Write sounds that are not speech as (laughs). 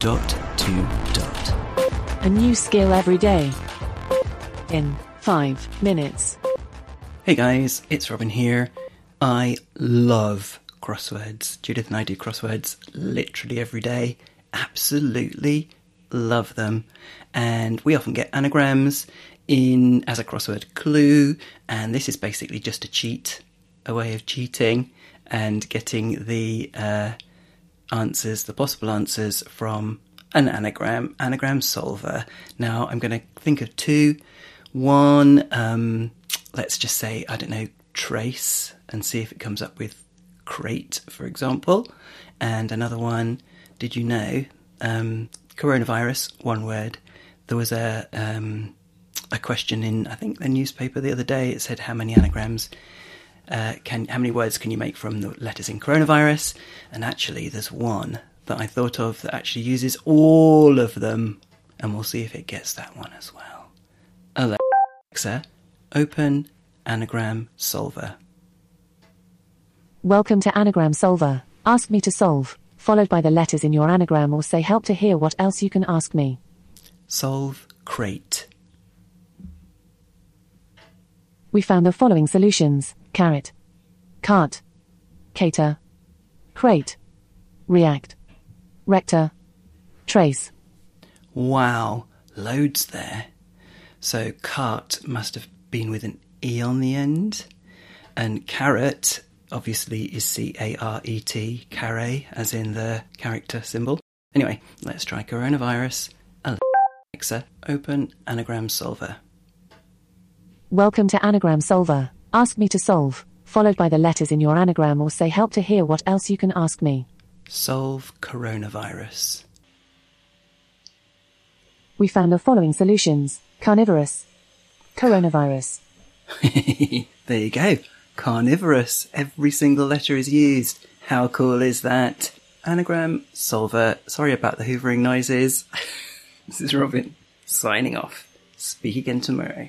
Dot to dot. A new skill every day. In 5 minutes. Hey guys, it's Robin here. I love crosswords. Judith and I do crosswords literally every day. Absolutely love them. And we often get anagrams in as a crossword clue, and this is basically just a cheat, a way of cheating and getting the uh, answers, the possible answers from an anagram, anagram solver. Now I'm going to think of two. One, um, let's just say, I don't know, trace and see if it comes up with crate, for example. And another one, did you know? Um, coronavirus, one word. There was a um, a question in I think the newspaper the other day. It said how many anagrams uh, can how many words can you make from the letters in coronavirus? And actually, there's one that I thought of that actually uses all of them, and we'll see if it gets that one as well. Alexa, open anagram solver. Welcome to Anagram Solver. Ask me to solve, followed by the letters in your anagram or say help to hear what else you can ask me. Solve crate. We found the following solutions caret, cart, cater, crate, react, rector, trace. Wow, loads there. So cart must have been with an E on the end. And caret obviously is C A R E T, carre, as in the character symbol. Anyway, let's try coronavirus. Alexa, open anagram solver. Welcome to Anagram Solver. Ask me to solve, followed by the letters in your anagram or say help to hear what else you can ask me. Solve coronavirus. We found the following solutions carnivorous, coronavirus, (laughs) there you go. Carnivorous. Every single letter is used. How cool is that? Anagram solver. Sorry about the hoovering noises. (laughs) this is Robin signing off. Speak again tomorrow.